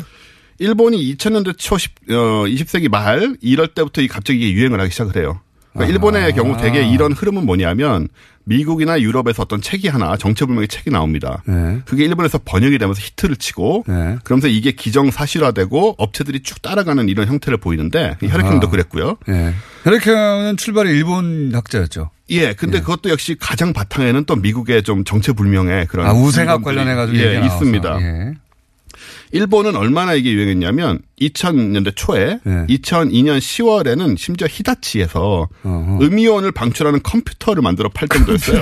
일본이 2000년대 초 10, 어, 20세기 말 이럴 때부터 이 갑자기 이게 유행을 하기 시작을 해요. 그러니까 아. 일본의 경우 대개 이런 흐름은 뭐냐면 미국이나 유럽에서 어떤 책이 하나 정체불명의 책이 나옵니다. 네. 그게 일본에서 번역이 되면서 히트를 치고 네. 그러면서 이게 기정 사실화되고 업체들이 쭉 따라가는 이런 형태를 보이는데 이 혈액형도 아. 그랬고요. 예. 혈액형은 출발이 일본 학자였죠. 예, 근데 그것도 역시 가장 바탕에는 또 미국의 좀 정체불명의 그런 아 우생학 물건들이, 관련해 가지고 예. 있습니다. 예. 일본은 얼마나 이게 유행했냐면 2000년대 초에 예. 2002년 10월에는 심지어 히다치에서 음이온을 방출하는 컴퓨터를 만들어 팔 정도였어요.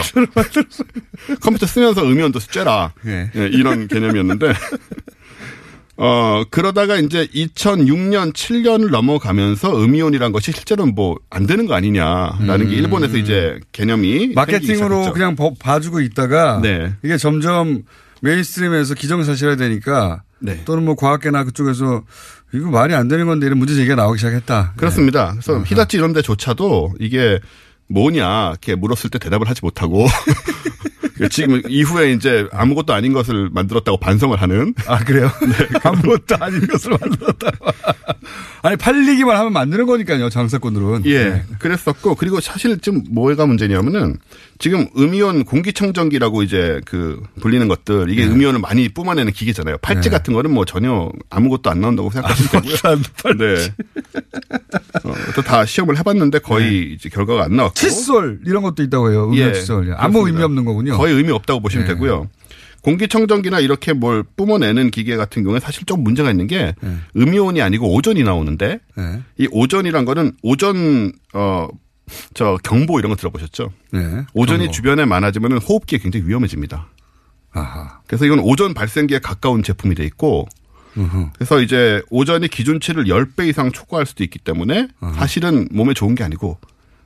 컴퓨터 쓰면서 음이온도 쬐라 예. 예, 이런 개념이었는데 어, 그러다가 이제 2006년, 7년을 넘어가면서 음이온이란 것이 실제로는 뭐 안 되는 거 아니냐라는 게 일본에서 이제 개념이 마케팅으로. 그냥 버- 봐주고 있다가 네. 이게 점점 mainstream에서 기정사실화 되니까 네. 또는 뭐 과학계나 그쪽에서 이거 말이 안 되는 건데 이런 문제 제기가 나오기 시작했다. 그렇습니다. 그래서 히다치 이런 데조차도 이게 뭐냐 이렇게 물었을 때 대답을 하지 못하고 지금 이후에 이제 아무것도 아닌 것을 만들었다고 반성을 하는 아 그래요? 아무것도 아닌 것을 만들었다. 아니 팔리기만 하면 만드는 거니까요 장사꾼들은. 예, 네. 그랬었고 그리고 사실 좀 뭐가 문제냐면은 지금 음이온 공기청정기라고 이제 그 불리는 것들 이게 음이온을 많이 뿜어내는 기계잖아요. 팔찌 네. 같은 거는 뭐 전혀 아무것도 안 나온다고 생각하시면 되고요. 네. 어, 또다 시험을 해봤는데 거의 이제 결과가 안 나왔고. 칫솔 이런 것도 있다고 해요. 음료 예, 칫솔. 아무. 의미 없는 거군요. 거의 의미 없다고 보시면 네. 되고요. 공기청정기나 이렇게 뭘 뿜어내는 기계 같은 경우에 사실 좀 문제가 있는 게 음이온이 아니고 오존이 나오는데 네. 이 오존이란 거는 오존 어 저 경보 이런 거 들어보셨죠? 네. 오존이 경보. 주변에 많아지면 호흡기에 굉장히 위험해집니다. 아하. 그래서 이건 오존 발생기에 가까운 제품이 돼 있고 음흠. 그래서 이제 오존이 기준치를 10배 이상 초과할 수도 있기 때문에 사실은 몸에 좋은 게 아니고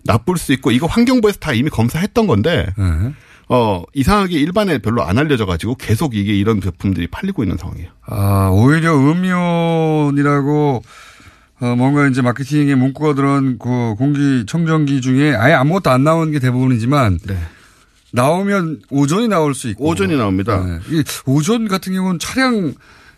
나쁠 수 있고 이거 환경부에서 다 이미 검사했던 건데 네. 어 이상하게 일반에 별로 안 알려져 가지고 계속 이게 이런 제품들이 팔리고 있는 상황이에요. 아, 오히려 음이온이라고 어, 뭔가 이제 마케팅에 문구가 들어간 그 공기 청정기 중에 아예 아무것도 안 나오는 게 대부분이지만 나오면 오존이 나올 수 있고 오존이 나옵니다. 네. 이 오존 같은 경우는 차량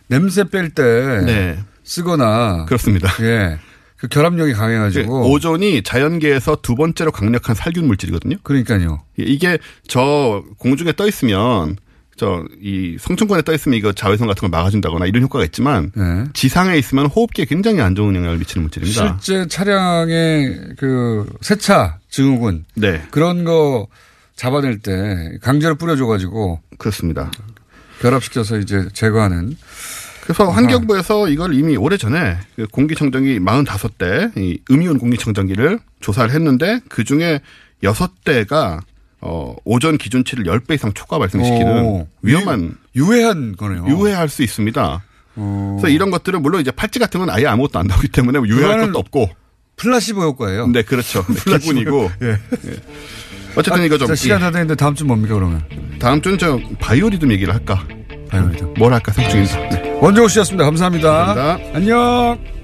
냄새 뺄때 네. 쓰거나 그렇습니다. 예. 그 결합력이 강해가지고 오존이 자연계에서 두 번째로 강력한 살균 물질이거든요. 그러니까요. 이게 저 공중에 떠 있으면 저 이 성층권에 떠 있으면 이거 자외선 같은 걸 막아준다거나 이런 효과가 있지만 네. 지상에 있으면 호흡기에 굉장히 안 좋은 영향을 미치는 물질입니다. 실제 차량의 그 세차 증후군 네. 그런 거 잡아낼 때 강제로 뿌려줘가지고 그렇습니다. 결합시켜서 이제 제거하는 그래서 환경부에서 이걸 이미 오래 전에 그 공기청정기 45대 이 음이온 공기청정기를 조사를 했는데 그 중에 6대가 어, 오전 기준치를 10배 이상 초과 발생시키는 오. 위험한 유해한 거네요. 유해할 수 있습니다. 어. 그래서 이런 것들은 물론 이제 팔찌 같은 건 아예 아무것도 안 나오기 때문에 유해할 그거는 것도 없고. 플라시보 효과예요. 네, 그렇죠. 네. 기분이고. 예. 어쨌든 아, 이거 좀 자, 시간 예. 다 됐는데 다음 주 뭡니까 그러면? 다음 주는 저 바이오리듬 얘기를 할까? 바이오리듬. 뭘 할까 생각 중입니다. 네. 원정호 씨였습니다. 감사합니다. 감사합니다. 안녕.